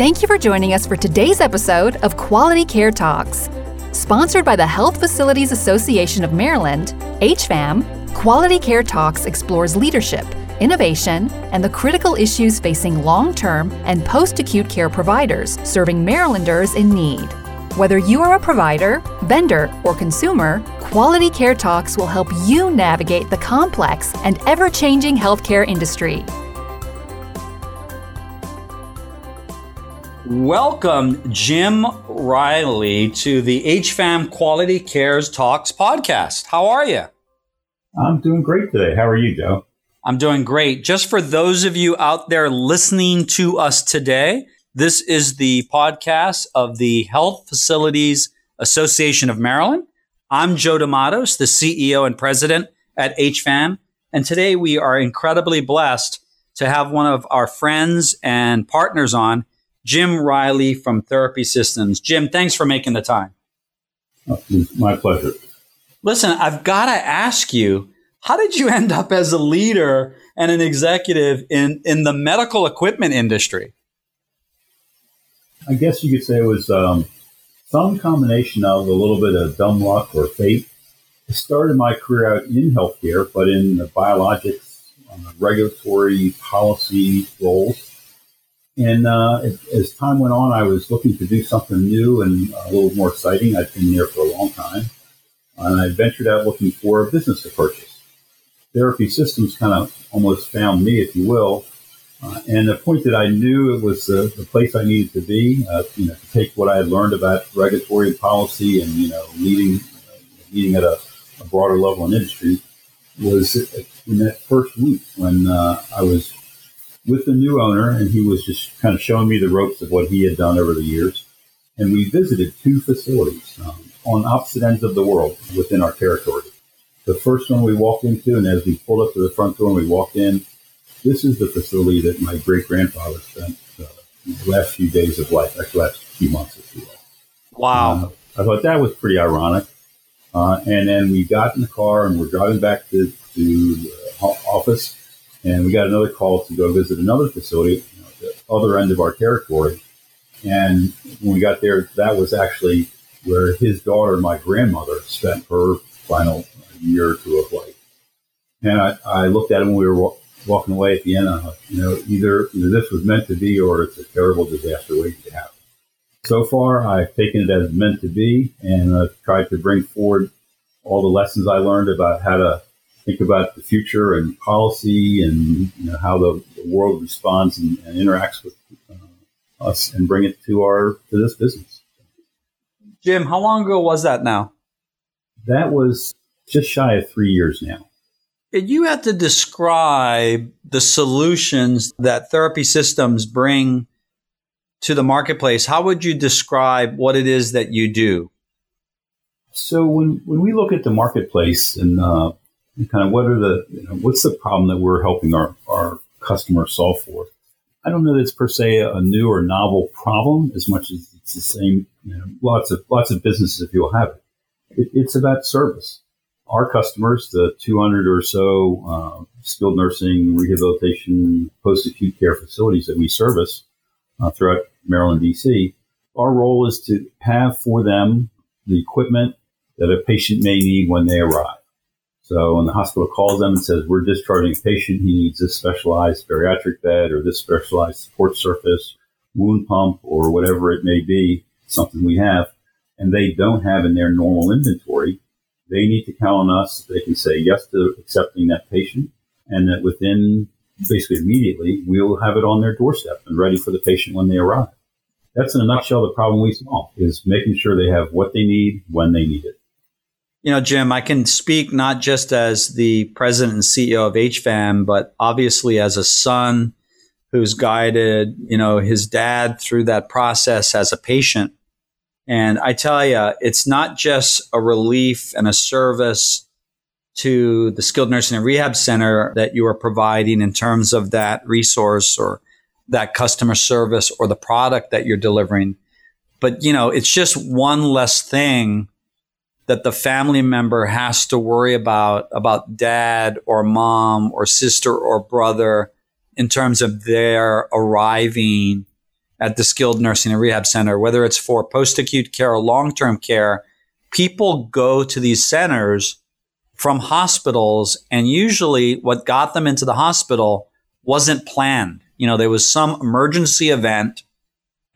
Thank you for joining us for today's episode of Quality Care Talks. Sponsored by the Health Facilities Association of Maryland, HFAM, Quality Care Talks explores leadership, innovation, and the critical issues facing long term and post acute care providers serving Marylanders in need. Whether you are a provider, vendor, or consumer, Quality Care Talks will help you navigate the complex and ever changing healthcare industry. Welcome, Jim Reilly, to the HFAM Quality Cares Talks podcast. How are you? I'm doing great today. How are you, Joe? I'm doing great. Just for those of you out there listening to us today, this is the podcast of the Health Facilities Association of Maryland. I'm Joe DeMattos, the CEO and president at HFAM. And today we are incredibly blessed to have one of our friends and partners on, Jim Reilly from Therapy Systems. Jim, thanks for making the time. My pleasure. Listen, I've got to ask you, how did you end up as a leader and an executive in, in the medical equipment industry? I guess you could say it was um, some combination of a little bit of dumb luck or fate. I started my career out in healthcare, but in the biologics, uh, regulatory policy roles. And uh, as time went on, I was looking to do something new and a little more exciting. I'd been there for a long time. And I ventured out looking for a business to purchase. Therapy Systems kind of almost found me, if you will, uh, and the point that I knew it was the, the place I needed to be, uh, you know, to take what I had learned about regulatory policy and, you know, leading, leading at a, a, broader level in industry was in that first week when uh, I was with the new owner and he was just kind of showing me the ropes of what he had done over the years. And we visited two facilities um, on opposite ends of the world within our territory. The first one we walked into, and as we pulled up to the front door and we walked in, this is the facility that my great grandfather spent uh, the last few days of life, actually, last few months, if you will. Wow. Uh, I thought that was pretty ironic. Uh, and then we got in the car and we're driving back to, to the office, and we got another call to go visit another facility, you know, the other end of our territory. And when we got there, that was actually where his daughter, my grandmother, spent her final year or two of life. And I, I looked at him when we were walking away at the end, like, you know, either, either this was meant to be or it's a terrible disaster waiting to happen. So far, I've taken it as meant to be, and I've tried to bring forward all the lessons I learned about how to think about the future and policy and you know, how the, the world responds and, and interacts with uh, us and bring it to our to this business. Jim, how long ago was that now? That was just shy of three years now. If you had to describe the solutions that therapy systems bring to the marketplace, how would you describe what it is that you do? So when, when we look at the marketplace and, uh, and kind of what are the you know, what's the problem that we're helping our, our customers solve for? I don't know that it's per se a new or novel problem as much as it's the same. You know, lots of lots of businesses, if you'll have it. it it's about service our customers, the 200 or so uh, skilled nursing, rehabilitation, post acute care facilities that we service uh, throughout Maryland, DC, our role is to have for them the equipment that a patient may need when they arrive. So when the hospital calls them and says, we're discharging a patient, he needs this specialized bariatric bed or this specialized support surface, wound pump, or whatever it may be, something we have, and they don't have in their normal inventory, they need to count on us. They can say yes to accepting that patient, and that within basically immediately we'll have it on their doorstep and ready for the patient when they arrive. That's in a nutshell the problem we solve is making sure they have what they need when they need it. You know, Jim, I can speak not just as the president and CEO of HFAM, but obviously as a son who's guided, you know, his dad through that process as a patient and I tell you, it's not just a relief and a service to the skilled nursing and rehab center that you are providing in terms of that resource or that customer service or the product that you're delivering. But, you know, it's just one less thing that the family member has to worry about, about dad or mom or sister or brother in terms of their arriving at the skilled nursing and rehab center, whether it's for post acute care or long term care, people go to these centers from hospitals. And usually what got them into the hospital wasn't planned. You know, there was some emergency event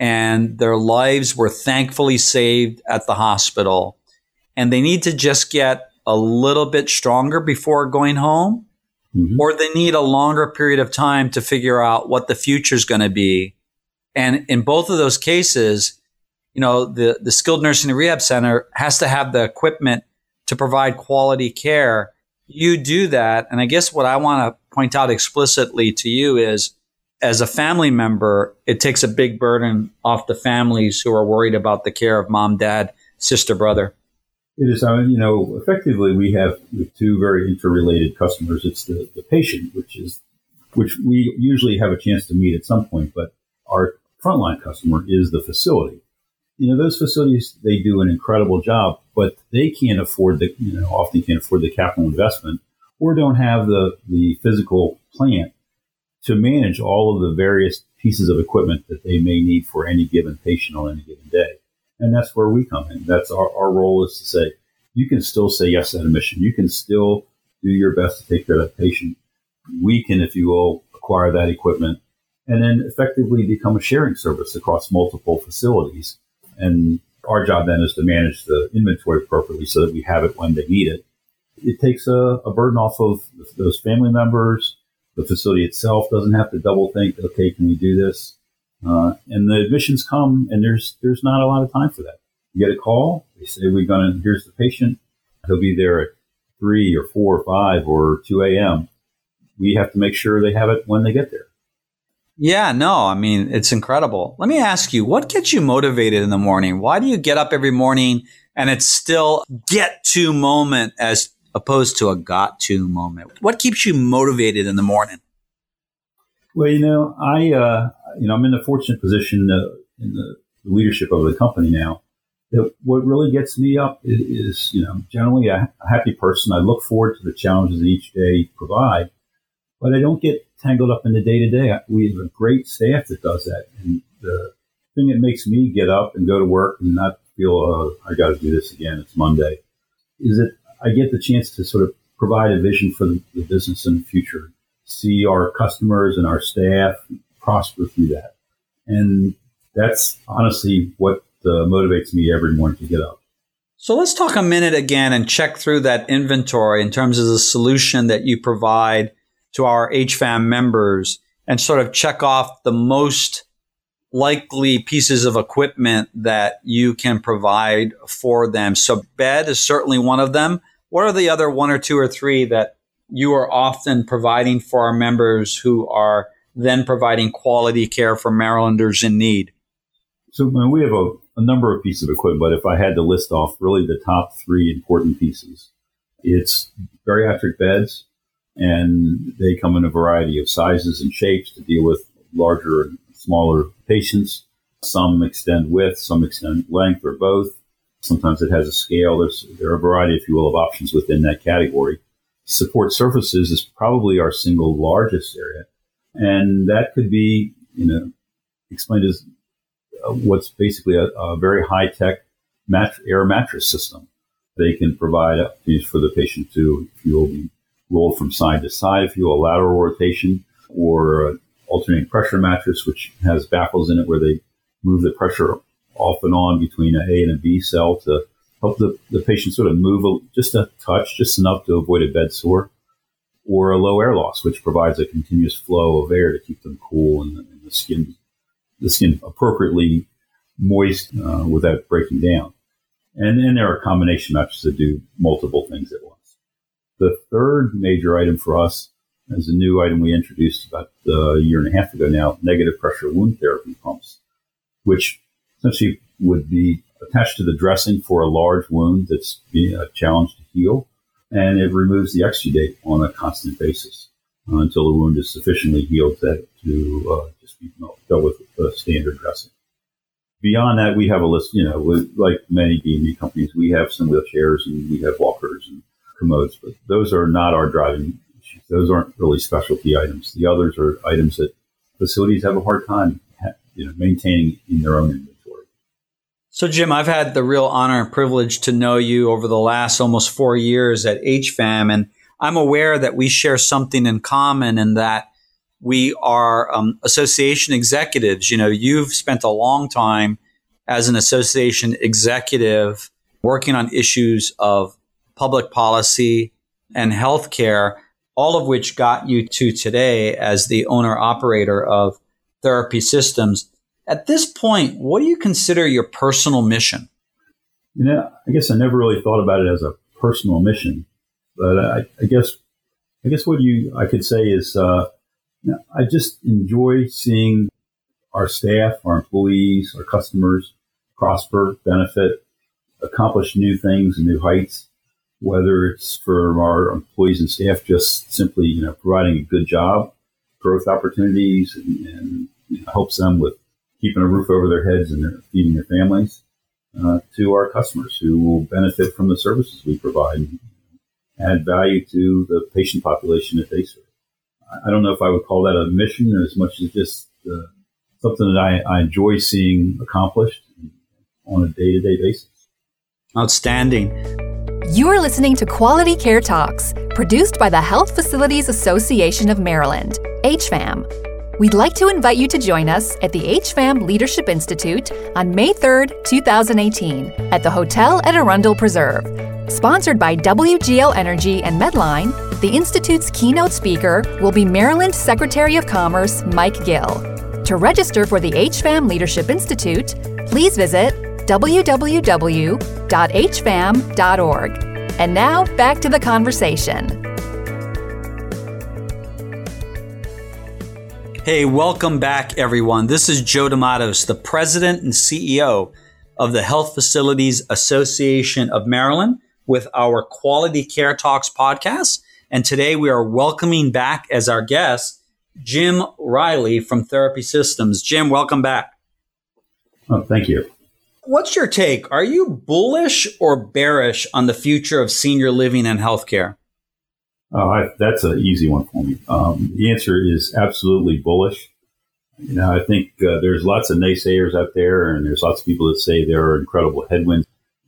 and their lives were thankfully saved at the hospital. And they need to just get a little bit stronger before going home, mm-hmm. or they need a longer period of time to figure out what the future is going to be. And in both of those cases, you know, the, the skilled nursing and rehab center has to have the equipment to provide quality care. You do that. And I guess what I want to point out explicitly to you is as a family member, it takes a big burden off the families who are worried about the care of mom, dad, sister, brother. It is, mean, you know, effectively we have two very interrelated customers. It's the, the patient, which is, which we usually have a chance to meet at some point, but our frontline customer is the facility. You know, those facilities, they do an incredible job, but they can't afford the, you know, often can't afford the capital investment or don't have the, the physical plant to manage all of the various pieces of equipment that they may need for any given patient on any given day. And that's where we come in. That's our, our role is to say, you can still say yes to that admission. You can still do your best to take care of that patient. We can, if you will, acquire that equipment and then effectively become a sharing service across multiple facilities. And our job then is to manage the inventory appropriately so that we have it when they need it. It takes a, a burden off of those family members. The facility itself doesn't have to double think, okay, can we do this? Uh, and the admissions come, and there's there's not a lot of time for that. You get a call, they say we're gonna here's the patient. He'll be there at three or four or five or two a.m. We have to make sure they have it when they get there. Yeah, no, I mean it's incredible. Let me ask you, what gets you motivated in the morning? Why do you get up every morning and it's still get to moment as opposed to a got to moment? What keeps you motivated in the morning? Well, you know, I, uh, you know, I'm in the fortunate position uh, in the leadership of the company now. That what really gets me up is, you know, generally a, a happy person. I look forward to the challenges that each day provide, but I don't get tangled up in the day to day. We have a great staff that does that, and the thing that makes me get up and go to work and not feel, uh, I got to do this again. It's Monday. Is that I get the chance to sort of provide a vision for the, the business in the future see our customers and our staff prosper through that. And that's honestly what uh, motivates me every morning to get up. So let's talk a minute again and check through that inventory in terms of the solution that you provide to our HFAM members and sort of check off the most likely pieces of equipment that you can provide for them. So bed is certainly one of them. What are the other one or two or three that you are often providing for our members who are then providing quality care for Marylanders in need? So we have a, a, number of pieces of equipment, but if I had to list off really the top three important pieces, it's bariatric beds, and they come in a variety of sizes and shapes to deal with larger and smaller patients. Some extend width, some extend length, or both. Sometimes it has a scale. There's there are a variety, if you will, of options within that category support surfaces is probably our single largest area. And that could be, you know, explained as uh, what's basically a, a very high tech mat- air mattress system. They can provide for the patient to, if you will, be rolled from side to side, if you will, lateral rotation, or alternating pressure mattress, which has baffles in it where they move the pressure off and on between a A and a B cell to help the, the patient sort of move a, just a touch, just enough to avoid a bed sore, or a low air loss, which provides a continuous flow of air to keep them cool and, and the skin the skin appropriately moist uh, without breaking down. And then there are combination mattresses that do multiple things at once. The third major item for us is a new item we introduced about a year and a half ago now, negative pressure wound therapy pumps, which essentially would be attached to the dressing for a large wound that's a challenge to heal, and it removes the exudate on a constant basis uh, until the wound is sufficiently healed that to uh, just be dealt with the standard dressing. Beyond that, we have a list. You know, like many DME companies, we have some wheelchairs and we have walkers and commodes, but those are not our driving issues. Those aren't really specialty items. The others are items that facilities have a hard time you know, maintaining in their own inventory. So, Jim, I've had the real honor and privilege to know you over the last almost four years at HFAM, and I'm aware that we share something in common in that we are um, association executives. You know, you've spent a long time as an association executive working on issues of public policy and healthcare, all of which got you to today as the owner operator of Therapy Systems. At this point, what do you consider your personal mission? You know, I guess I never really thought about it as a personal mission, but I, I guess, I guess what you I could say is, uh, you know, I just enjoy seeing our staff, our employees, our customers prosper, benefit, accomplish new things and new heights. Whether it's for our employees and staff, just simply you know providing a good job, growth opportunities, and, and you know, helps them with keeping a roof over their heads and their, feeding their families. Uh, to our customers who will benefit from the services we provide and add value to the patient population that they serve. I don't know if I would call that a mission as much as just uh, something that I, I, enjoy seeing accomplished on a day to day basis. Outstanding. You are listening to Quality Care Talks, produced by the Health Facilities Association of Maryland, HFAM. We'd like to invite you to join us at the HFAM Leadership Institute on May 3rd, 2018, at the Hotel at Arundel Preserve. Sponsored by WGL Energy and Medline, the Institute's keynote speaker will be Maryland Secretary of Commerce Mike Gill. To register for the HFAM Leadership Institute, please visit www.hfam.org. And now back to the conversation. Hey, welcome back, everyone. This is Joe DeMattos, the President and CEO of the Health Facilities Association of Maryland, with our Quality Care Talks podcast. And today we are welcoming back as our guest Jim Reilly from Therapy Systems. Jim, welcome back. Oh, thank you. What's your take? Are you bullish or bearish on the future of senior living and healthcare? Oh, I, that's an easy one for me. Um, the answer is absolutely bullish. You know, I think uh, there's lots of naysayers out there, and there's lots of people that say there are incredible headwinds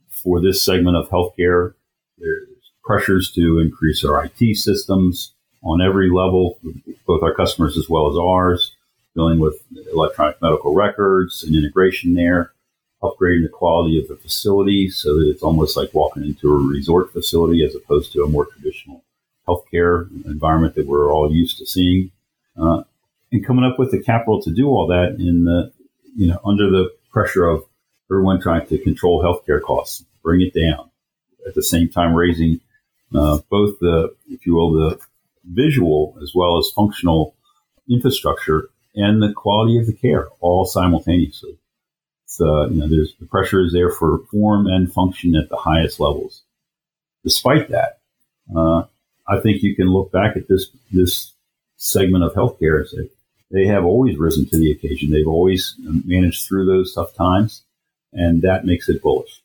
for this segment of healthcare. There's pressures to increase our IT systems on every level, both our customers as well as ours, dealing with electronic medical records and integration there upgrading the quality of the facility so that it's almost like walking into a resort facility as opposed to a more traditional healthcare environment that we're all used to seeing. Uh, and coming up with the capital to do all that in the, you know, under the pressure of everyone trying to control healthcare costs, bring it down, at the same time raising uh, both the, if you will, the visual as well as functional infrastructure and the quality of the care all simultaneously uh, you know, there's the pressure is there for form and function at the highest levels. Despite that, uh, I think you can look back at this this segment of healthcare and say they have always risen to the occasion. They've always managed through those tough times, and that makes it bullish.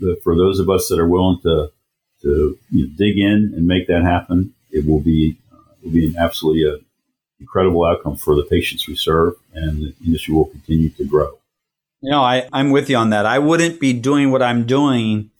The, for those of us that are willing to to you know, dig in and make that happen, it will be uh, will be an absolutely a uh, incredible outcome for the patients we serve, and the industry will continue to grow. You know, I, I'm with you on that. I wouldn't be doing what I'm doing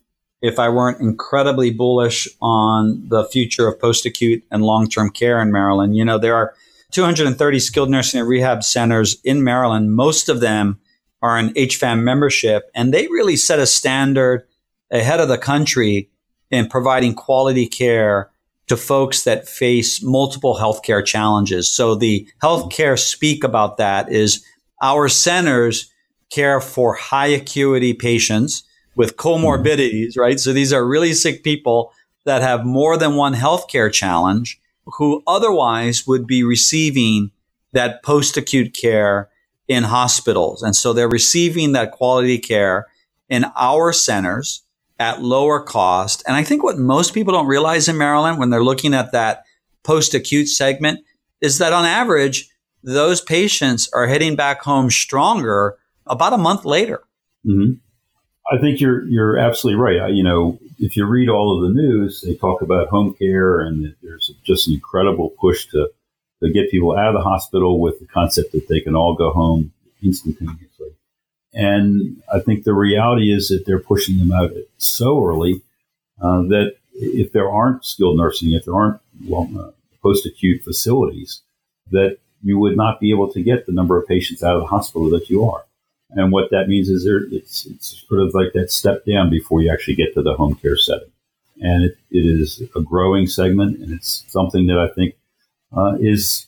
if I weren't incredibly bullish on the future of post acute and long term care in Maryland. You know, there are 230 skilled nursing and rehab centers in Maryland. Most of them are an HFAM membership, and they really set a standard ahead of the country in providing quality care to folks that face multiple healthcare challenges. So the healthcare speak about that is our centers care for high acuity patients with comorbidities, right? So these are really sick people that have more than one healthcare challenge who otherwise would be receiving that post acute care in hospitals. And so they're receiving that quality care in our centers at lower cost. And I think what most people don't realize in Maryland when they're looking at that post acute segment is that on average, those patients are heading back home stronger about a month later. Mm-hmm. I think you're you're absolutely right. You know, if you read all of the news, they talk about home care, and there's just an incredible push to to get people out of the hospital with the concept that they can all go home instantaneously. And I think the reality is that they're pushing them out so early uh, that if there aren't skilled nursing, if there aren't uh, post acute facilities, that you would not be able to get the number of patients out of the hospital that you are. And what that means is there, it's, it's sort of like that step down before you actually get to the home care setting. And it, it is a growing segment, and it's something that I think uh, is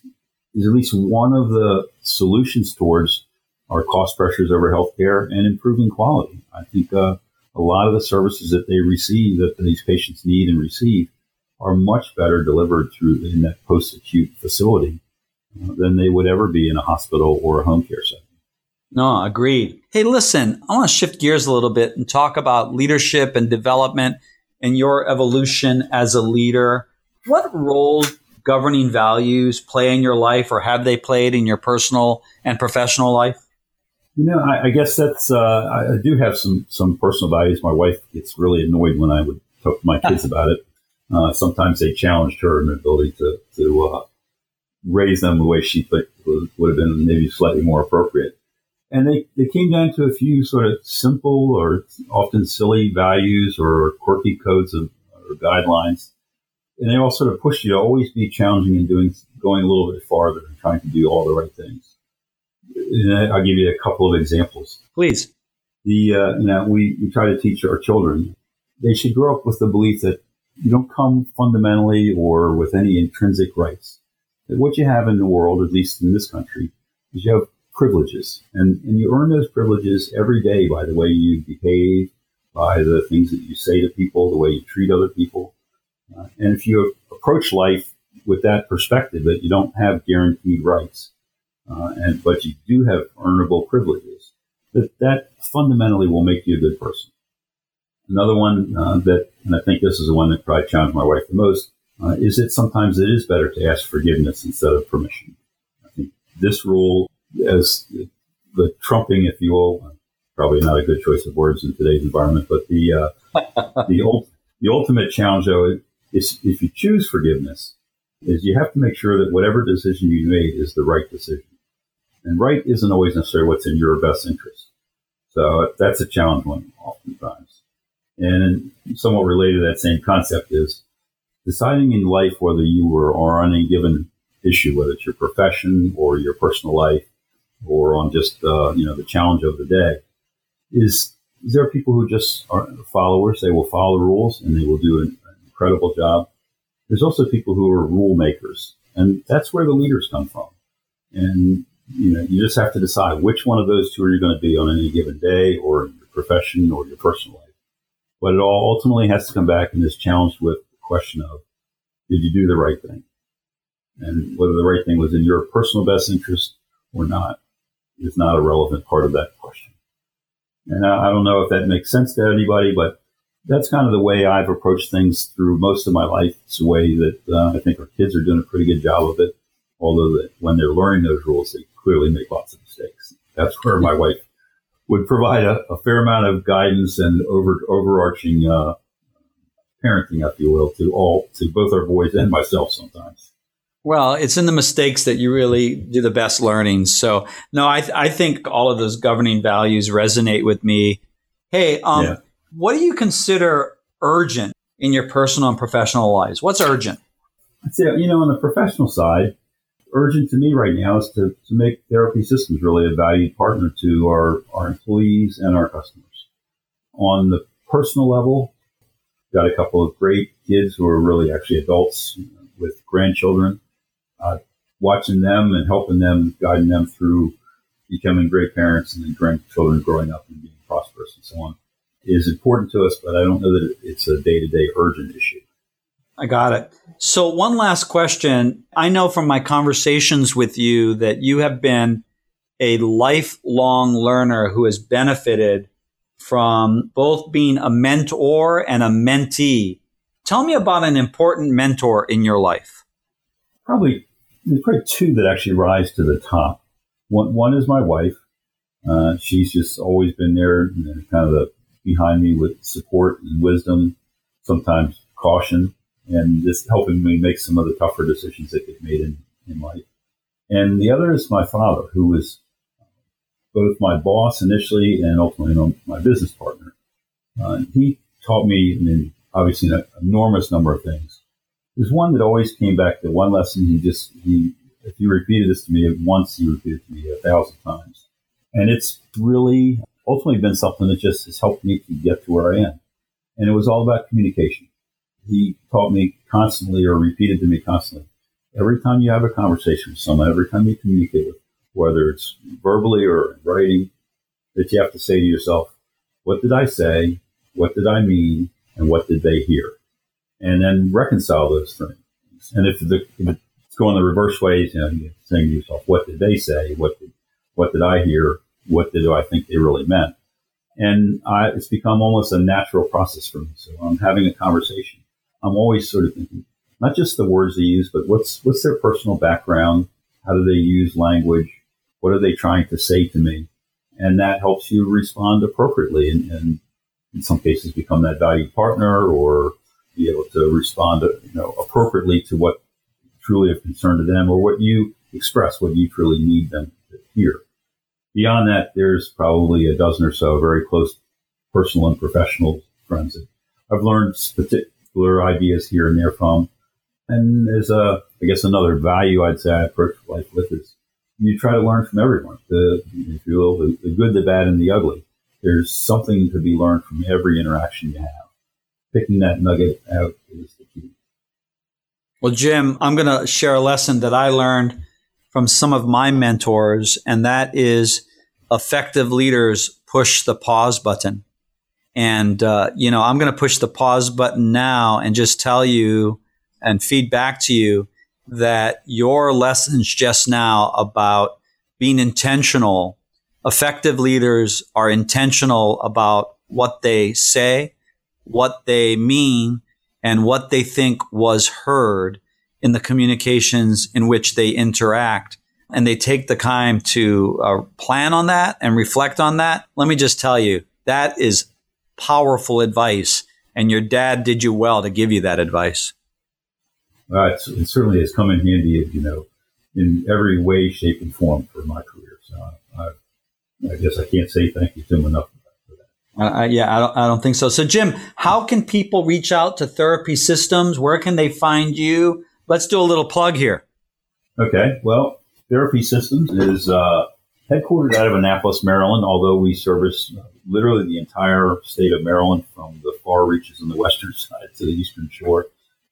is at least one of the solutions towards our cost pressures over healthcare and improving quality. I think uh, a lot of the services that they receive, that these patients need and receive, are much better delivered through in that post-acute facility uh, than they would ever be in a hospital or a home care setting. No, agreed. Hey, listen, I want to shift gears a little bit and talk about leadership and development and your evolution as a leader. What role governing values play in your life or have they played in your personal and professional life? You know, I, I guess that's, uh, I do have some, some personal values. My wife gets really annoyed when I would talk to my kids about it. Uh, sometimes they challenged her in her ability to, to uh, raise them the way she would have been maybe slightly more appropriate. And they, they came down to a few sort of simple or often silly values or quirky codes of, or guidelines and they all sort of push you to always be challenging and doing going a little bit farther and trying to do all the right things. And I'll give you a couple of examples. Please. The uh, you know we, we try to teach our children they should grow up with the belief that you don't come fundamentally or with any intrinsic rights. That what you have in the world, at least in this country, is you have privileges, and and you earn those privileges every day by the way you behave, by the things that you say to people, the way you treat other people uh, and if you approach life with that perspective that you don't have guaranteed rights, uh, and but you do have earnable privileges, that that fundamentally will make you a good person. Another one uh, that, and I think this is the one that probably challenged my wife the most, uh, is that sometimes it is better to ask forgiveness instead of permission. I think this rule, as the, the trumping, if you will, probably not a good choice of words in today's environment, but the uh, the, ult- the ultimate challenge, though, is if you choose forgiveness, is you have to make sure that whatever decision you made is the right decision. And right isn't always necessarily what's in your best interest. So that's a challenge one oftentimes. And somewhat related to that same concept is deciding in life whether you were on a given issue, whether it's your profession or your personal life or on just, uh, you know, the challenge of the day is, is there are people who just are followers. They will follow the rules and they will do an, incredible job. There's also people who are rule makers, and that's where the leaders come from. And you know, you just have to decide which one of those two are you going to be on any given day, or your profession, or your personal life. But it all ultimately has to come back and is challenged with the question of, did you do the right thing? And whether the right thing was in your personal best interest or not is not a relevant part of that question. And I, I don't know if that makes sense to anybody, but that's kind of the way I've approached things through most of my life. It's a way that uh, I think our kids are doing a pretty good job of it. Although that when they're learning those rules, they clearly make lots of mistakes. That's where my wife would provide a, a fair amount of guidance and over, overarching uh, parenting, if you will, to all to both our boys and myself sometimes. Well, it's in the mistakes that you really do the best learning. So, no, I, th- I think all of those governing values resonate with me. Hey, um, yeah what do you consider urgent in your personal and professional lives? What's urgent? I'd say, you know, on the professional side, urgent to me right now is to, to make therapy systems really a valued partner to our, our employees and our customers. On the personal level, got a couple of great kids who are really actually adults with grandchildren. Uh, watching them and helping them, guiding them through becoming great parents and then grandchildren growing up and being prosperous and so on is important to us, but I don't know that it's a day to day urgent issue. I got it. So, one last question. I know from my conversations with you that you have been a lifelong learner who has benefited from both being a mentor and a mentee. Tell me about an important mentor in your life. Probably, there's probably two that actually rise to the top. One, one is my wife. Uh, she's just always been there, kind of the behind me with support and wisdom, sometimes caution, and just helping me make some of the tougher decisions that get made in, in life. And the other is my father, who was both my boss initially and ultimately my business partner. Uh, he taught me, I mean, obviously, an enormous number of things. There's one that always came back to one lesson. He just, he, if you repeated this to me once, he repeated it to me a thousand times. And it's really ultimately been something that just has helped me to get to where I am. And it was all about communication. He taught me constantly or repeated to me constantly. Every time you have a conversation with someone, every time you communicate with, whether it's verbally or in writing, that you have to say to yourself, what did I say? What did I mean? And what did they hear? And then reconcile those things. And if, the, if it's going the reverse way, you know, you're saying to yourself, what did they say? What did, what did I hear? What did I think they really meant? And I, it's become almost a natural process for me. So I'm having a conversation. I'm always sort of thinking, not just the words they use, but what's, what's their personal background? How do they use language? What are they trying to say to me? And that helps you respond appropriately and, and in some cases become that valued partner or be able to respond you know, appropriately to what truly of concern to them or what you express, what you truly need them to hear. Beyond that, there's probably a dozen or so very close personal and professional friends that I've learned particular ideas here and there from. And there's a, I guess another value I'd say I approach life with is you try to learn from everyone, the, if you will, the, the good, the bad, and the ugly. There's something to be learned from every interaction you have. Picking that nugget out is the key. Well, Jim, I'm going to share a lesson that I learned from some of my mentors, and that is effective leaders push the pause button. And, uh, you know, I'm going to push the pause button now and just tell you and feed back to you that your lessons just now about being intentional, effective leaders are intentional about what they say, what they mean, and what they think was heard in the communications in which they interact. And they take the time to uh, plan on that and reflect on that. Let me just tell you, that is powerful advice. And your dad did you well to give you that advice. Uh, it certainly has come in handy, you know, in every way, shape, and form for my career. So I, I guess I can't say thank you to him enough. Uh, yeah, I don't, I don't think so. So, Jim, how can people reach out to Therapy Systems? Where can they find you? Let's do a little plug here. Okay. Well, Therapy Systems is uh, headquartered out of Annapolis, Maryland, although we service literally the entire state of Maryland from the far reaches on the western side to the eastern shore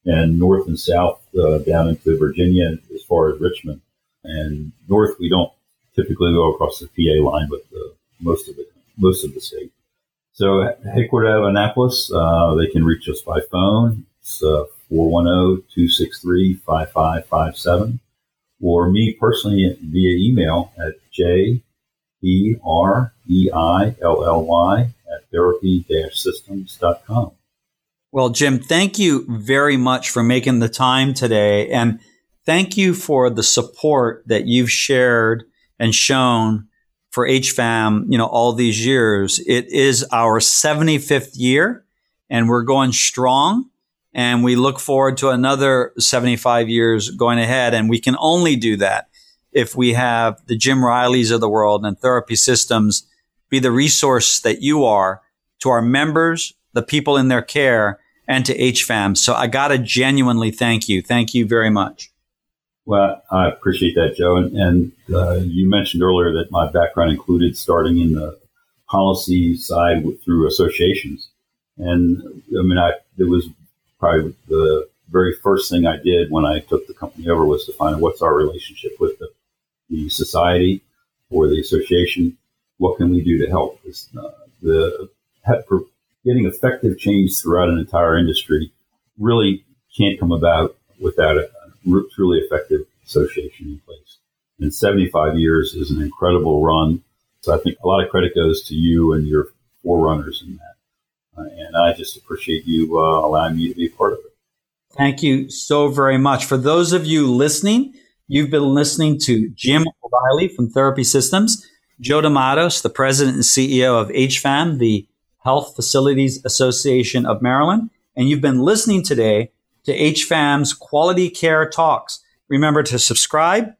and north and south uh, down into Virginia as far as Richmond. And north, we don't typically go across the PA line, but the, most of the most of the state. So out of Annapolis, uh, they can reach us by phone. It's 410-263-5557 or me personally via email at j e r e i l l y at therapy-systems.com. Well, Jim, thank you very much for making the time today. And thank you for the support that you've shared and shown for HFAM, you know, all these years. It is our 75th year and we're going strong and we look forward to another 75 years going ahead. And we can only do that if we have the Jim Reillys of the world and therapy systems be the resource that you are to our members, the people in their care, and to HFAM. So I got to genuinely thank you. Thank you very much. Well, I appreciate that, Joe. And, and uh, you mentioned earlier that my background included starting in the policy side through associations. And I mean, I, it was probably the very first thing I did when I took the company over was to find out what's our relationship with the, the society or the association. What can we do to help? Uh, the getting effective change throughout an entire industry really can't come about without a truly effective association in place. And 75 years is an incredible run. So I think a lot of credit goes to you and your forerunners in that. Uh, and I just appreciate you uh, allowing me to be part of it. Thank you so very much. For those of you listening, you've been listening to Jim Reilly from Therapy Systems, Joe DeMattos, the president and CEO of HFAM, the Health Facilities Association of Maryland. And you've been listening today to HFAM's Quality Care Talks. Remember to subscribe,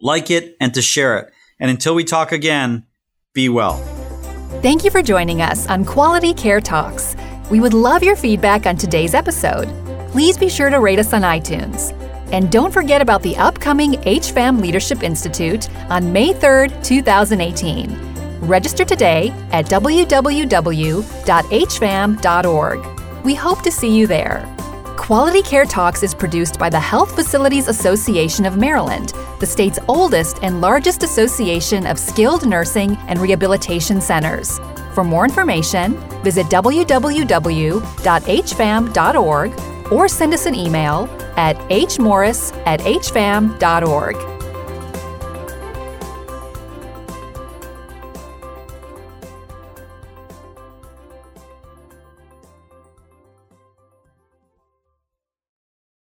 like it, and to share it. And until we talk again, Be well. Thank you for joining us on Quality Care Talks. We would love your feedback on today's episode. Please be sure to rate us on iTunes. And don't forget about the upcoming HFAM Leadership Institute on May 3rd, 2018. Register today at www.hfam.org. We hope to see you there. Quality Care Talks is produced by the Health Facilities Association of Maryland, the state's oldest and largest association of skilled nursing and rehabilitation centers. For more information, visit www.hfam.org or send us an email at hmorris at hfam.org.